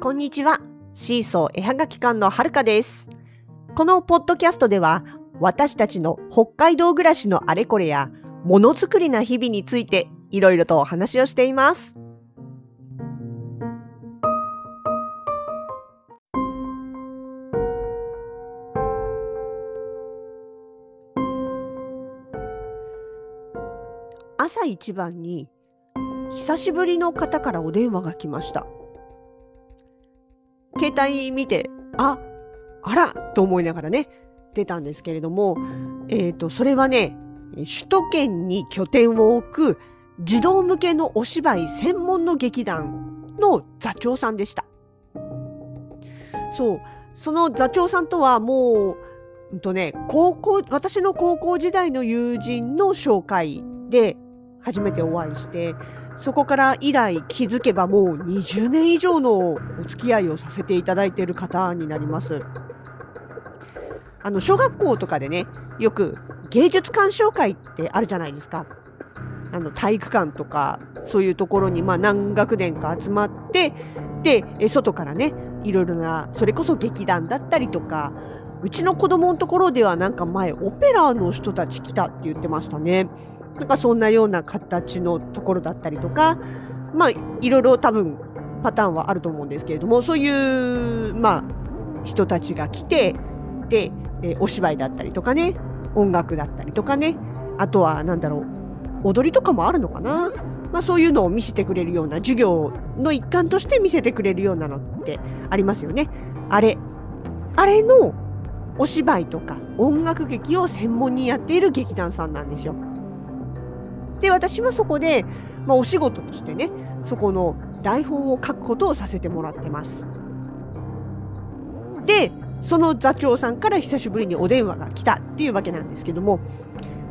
こんにちは。シーソー絵はがき館のはるかです。このポッドキャストでは、私たちの北海道暮らしのあれこれや、ものづくりな日々について、いろいろとお話をしています。朝一番に、久しぶりの方からお電話が来ました。携帯見て、あ、あらと思いながらね、出たんですけれども、えっ、と、それはね、首都圏に拠点を置く児童向けのお芝居専門の劇団の座長さんでした。そう、その座長さんとはもう、うんとね、高校、私の高校時代の友人の紹介で初めてお会いして、そこから以来気づけばもう20年以上のお付き合いをさせていただいている方になります。あの小学校とかでねよく芸術鑑賞会ってあるじゃないですか。あの体育館とかそういうところにまあ何学年か集まってで外からねいろいろなそれこそ劇団だったりとかうちの子供のところではなんか前オペラの人たち来たって言ってましたね。なんかそんなような形のところだったりとかまあいろいろ多分パターンはあると思うんですけれどもそういうまあ人たちが来てで、えお芝居だったりとかね音楽だったりとかねあとは何だろう踊りとかもあるのかな、まあ、そういうのを見せてくれるような授業の一環として見せてくれるようなのってありますよね。あれあれのお芝居とか音楽劇を専門にやっている劇団さんなんですよ。で私はそこで、まあ、お仕事としてねそこの台本を書くことをさせてもらってます。でその座長さんから久しぶりにお電話が来たっていうわけなんですけども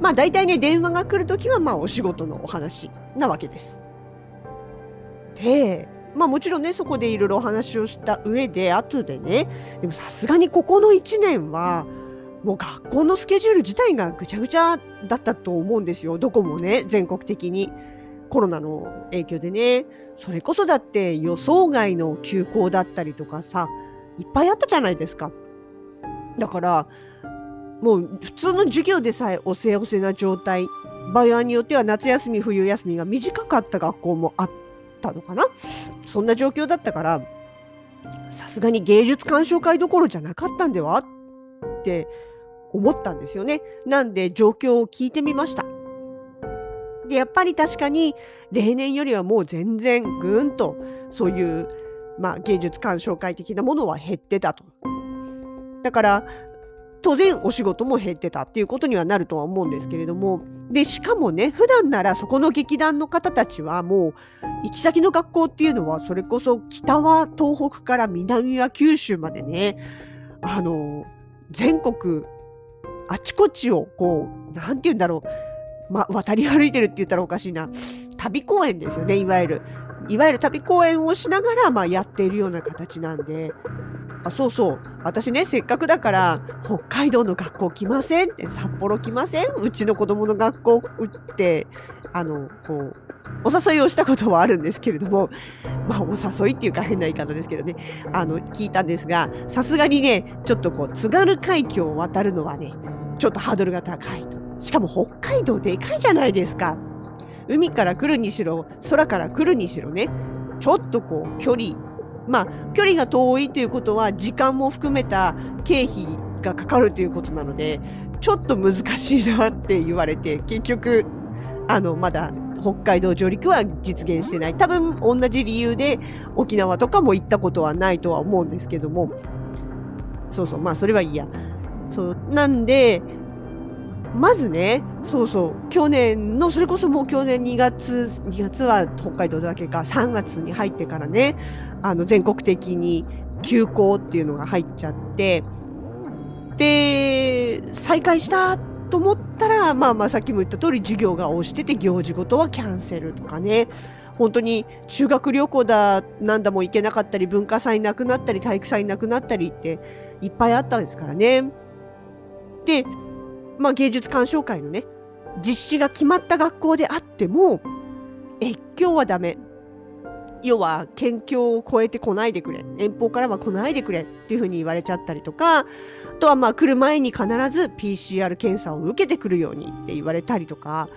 まあ大体ね電話が来るときはまあお仕事のお話なわけです。でまあもちろんねそこでいろいろお話をした上で後でねでもさすがにここの1年はもう学校のスケジュール自体がぐちゃぐちゃだったと思うんですよ。どこもね全国的に。コロナの影響でね。それこそだって予想外の休校だったりとかさいっぱいあったじゃないですか。だからもう普通の授業でさえおせおせな状態。場合によっては夏休み冬休みが短かった学校もあったのかな。そんな状況だったからさすがに芸術鑑賞会どころじゃなかったんでは？って思ったんですよね。なんで状況を聞いてみました。でやっぱり確かに例年よりはもう全然ぐんとそういう、まあ、芸術鑑賞会的なものは減ってたと。だから当然お仕事も減ってたっていうことにはなるとは思うんですけれどもでしかもね普段ならそこの劇団の方たちはもう行き先の学校っていうのはそれこそ北は東北から南は九州までねあの全国あちこちをこうなんて言うんだろう、ま、渡り歩いてるって言ったらおかしいな。旅公演ですよねいわゆる。いわゆる旅公演をしながら、まあ、やっているような形なんで。あそうそう。私ねせっかくだから北海道の学校来ませんって札幌来ません？うちの子供の学校打ってあのこうお誘いをしたことはあるんですけれどもまあお誘いっていうか変な言い方ですけどね。あの聞いたんですがさすがにねちょっとこう津軽海峡を渡るのはねちょっとハードルが高いしかも北海道でかいじゃないですか。海から来るにしろ空から来るにしろねちょっとこう距離まあ距離が遠いということは時間も含めた経費がかかるということなのでちょっと難しいなって言われて結局あのまだ北海道上陸は実現してない。多分同じ理由で沖縄とかも行ったことはないとは思うんですけども。そうそう。まあそれはいいや。そう。なんでまずねそうそう。去年のそれこそもう去年2月2月は北海道だけか3月に入ってからねあの全国的に休校っていうのが入っちゃって。で再開したってと思ったらまあまあさっきも言った通り授業が押してて行事ごとはキャンセルとかね本当に修学旅行だなんだも行けなかったり文化祭なくなったり体育祭なくなったりっていっぱいあったんですからね。でまあ、芸術鑑賞会のね実施が決まった学校であっても越境はダメ要は県境を越えてこないでくれ。遠方からは来ないでくれっていうふうに言われちゃったりとか。あとはまあ来る前に必ず PCR 検査を受けてくるようにって言われたりとか。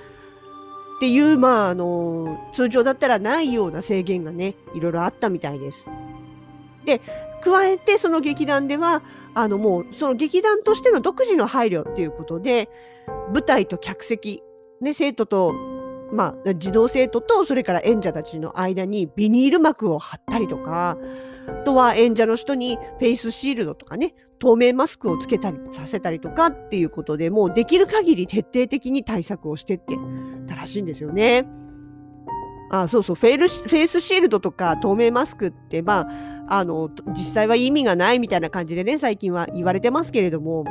っていうまああの通常だったらないような制限がねいろいろあったみたいです。で加えてその劇団ではあのもうその劇団としての独自の配慮っていうことで舞台と客席、ね、生徒とまあ、児童生徒とそれから演者たちの間にビニール膜を貼ったりとかあとは演者の人にフェイスシールドとかね透明マスクをつけたりさせたりとかっていうことでもうできる限り徹底的に対策をしてってたらしいんですよね。あそうそうフェイルフェイスシールドとか透明マスクってまああの実際は意味がないみたいな感じでね最近は言われてますけれども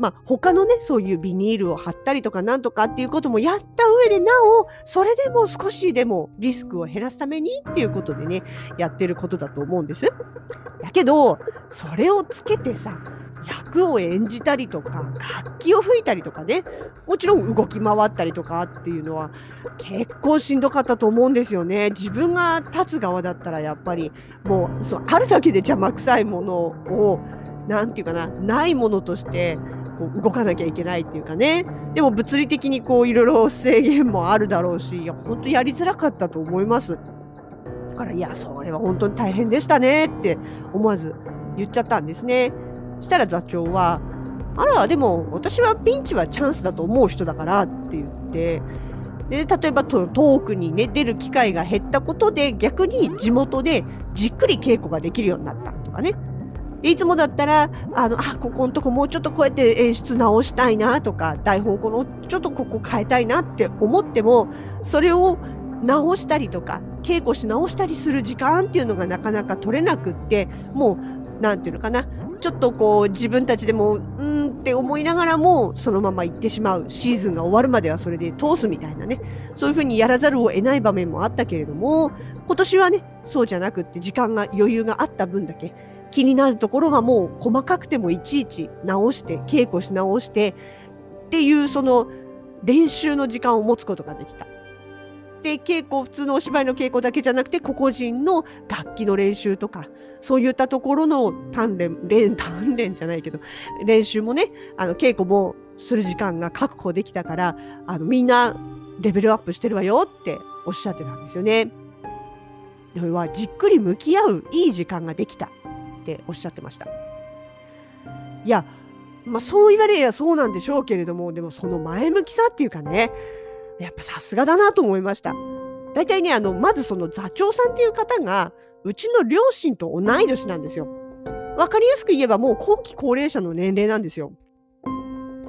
まあ、他のねそういうビニールを貼ったりとかなんとかっていうこともやった上でなおそれでも少しでもリスクを減らすためにっていうことでねやってることだと思うんです。だけどそれをつけてさ役を演じたりとか楽器を吹いたりとかねもちろん動き回ったりとかっていうのは結構しんどかったと思うんですよね。自分が立つ側だったらやっぱりもうそうあるだけで邪魔くさいものを何て言うかなないものとしてこう動かなきゃいけないっていうかね。でも物理的にこういろいろ制限もあるだろうしいや本当やりづらかったと思います。だからいやそれは本当に大変でしたねって思わず言っちゃったんですね。したら座長はあらでも私はピンチはチャンスだと思う人だからって言ってで例えば遠くにね出る機会が減ったことで逆に地元でじっくり稽古ができるようになったとかね。いつもだったら、あの、あ、ここのとこもうちょっとこうやって演出直したいなとか、台本このちょっとここ変えたいなって思っても、それを直したりとか、稽古し直したりする時間っていうのがなかなか取れなくって、もう、なんていうのかな、ちょっとこう自分たちでもうんって思いながらもそのまま行ってしまう。シーズンが終わるまではそれで通すみたいなね。そういうふうにやらざるを得ない場面もあったけれども今年はねそうじゃなくって時間が余裕があった分だけ気になるところはもう細かくてもいちいち直して稽古し直してっていうその練習の時間を持つことができた。で稽古普通のお芝居の稽古だけじゃなくて個々人の楽器の練習とかそういったところの鍛錬練鍛錬じゃないけど練習もねあの稽古もする時間が確保できたからあのみんなレベルアップしてるわよっておっしゃってたんですよね。これはじっくり向き合ういい時間ができたっておっしゃってました。いや、まあ、そう言われりゃそうなんでしょうけれどもでもその前向きさっていうかねやっぱさすがだなと思いました。大体ねあのまずその座長さんっていう方がうちの両親と同い年なんですよ。分かりやすく言えばもう後期高齢者の年齢なんですよ。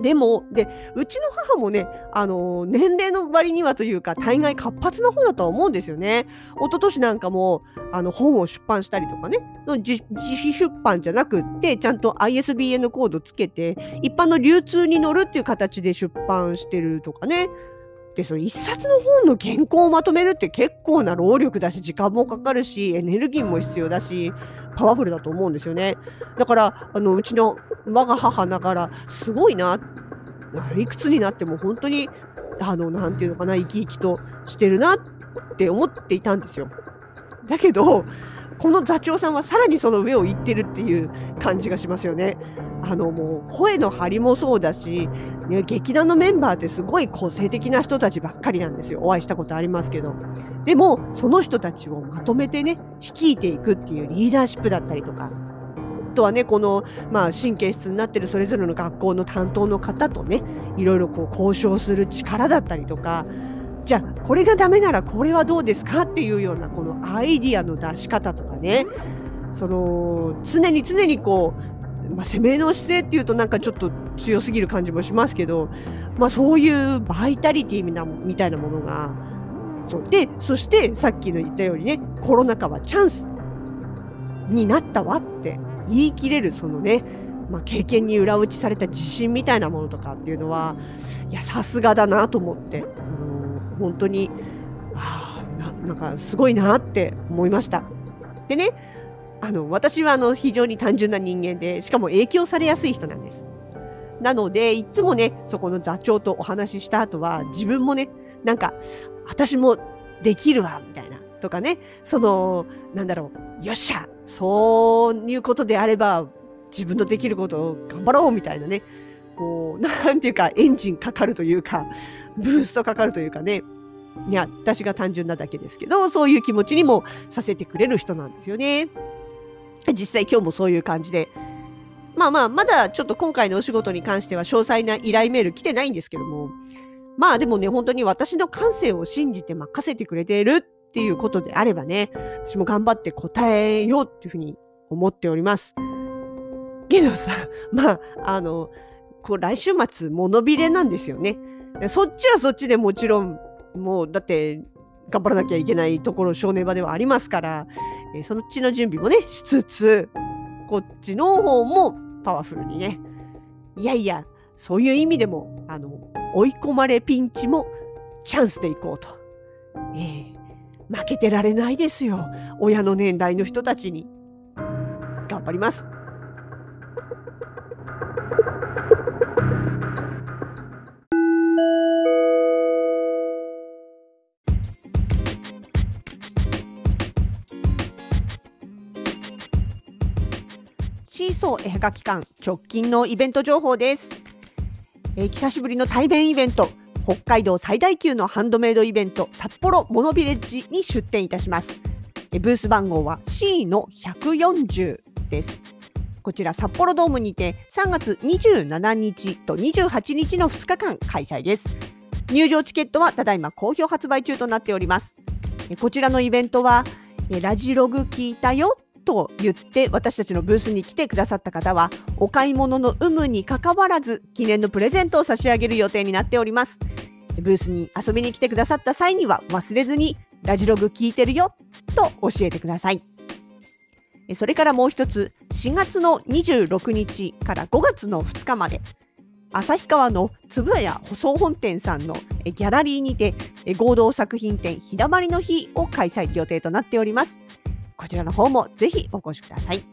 でも、で、うちの母もね、あの、年齢の割にはというか、大概活発な方だとは思うんですよね。一昨年なんかも、あの、本を出版したりとかね、自費出版じゃなくって、ちゃんと ISBN コードつけて、一般の流通に乗るっていう形で出版してるとかね。で、その一冊の本の原稿をまとめるって結構な労力だし、時間もかかるし、エネルギーも必要だし、パワフルだと思うんですよね。だから、あの、うちの我が母ながら、すごいな、いくつになっても本当に、あの、なんていうのかな、生き生きとしてるなって思っていたんですよ。だけど、この座長さんはさらにその上を行ってるっていう感じがしますよね。あのもう声の張りもそうだし、ね、劇団のメンバーってすごい個性的な人たちばっかりなんですよ。お会いしたことありますけど。でもその人たちをまとめてね率いていくっていうリーダーシップだったりとか。あとはねこの、まあ、神経質になってるそれぞれの学校の担当の方とねいろいろこう交渉する力だったりとか。じゃあこれがダメならこれはどうですかっていうようなこのアイディアの出し方とかね。その常に常にこう、まあ、攻めの姿勢っていうとなんかちょっと強すぎる感じもしますけど、まあ、そういうバイタリティみたいなものがそうでそしてさっきの言ったようにねコロナ禍はチャンスになったわって言い切れるそのねまあ、経験に裏打ちされた自信みたいなものとかっていうのはいやさすがだなと思って、本当にあななんかすごいなって思いました。でねあの私はあの非常に単純な人間でしかも影響されやすい人なんです。なのでいつもねそこの座長とお話しした後は自分もねなんか私もできるわみたいなとかね、その、なんだろう、よっしゃそういうことであれば、自分のできることを頑張ろうみたいなね、こう、なんていうか、エンジンかかるというか、ブーストかかるというかね、いや、私が単純なだけですけど、そういう気持ちにもさせてくれる人なんですよね。実際今日もそういう感じで、まあまあ、まだちょっと今回のお仕事に関しては詳細な依頼メール来てないんですけども、まあでもね、本当に私の感性を信じて任せてくれているっていうことであればね、私も頑張って答えようっていうふうに思っております。けどさ、まあ、あの、こう来週末、物びれなんですよね。そっちはそっちでもちろん、もうだって頑張らなきゃいけないところ正念場ではありますから、えー、そっちの準備もね、しつつ、こっちの方もパワフルにね。いやいや、そういう意味でも、あの、追い込まれピンチもチャンスでいこうと。えー、負けてられないですよ。親の年代の人たちに。頑張ります。シーソー絵はがき館直近のイベント情報です、えー、久しぶりの対面イベント。北海道最大級のハンドメイドイベント札幌モノビレッジに出展いたします。ブース番号は C の140です。こちら札幌ドームにて3月27日と28日の2日間開催です。入場チケットはただいま好評発売中となっております。こちらのイベントはラジログ聞いたよ。と言って私たちのブースに来てくださった方はお買い物の有無にかかわらず記念のプレゼントを差し上げる予定になっております。ブースに遊びに来てくださった際には忘れずにラジログ聞いてるよと教えてください。それからもう一つ4月の26日から5月の2日まで旭川のつぶや総本店さんのギャラリーにて合同作品展日だまりの日を開催予定となっております。こちらの方もぜひお越しください。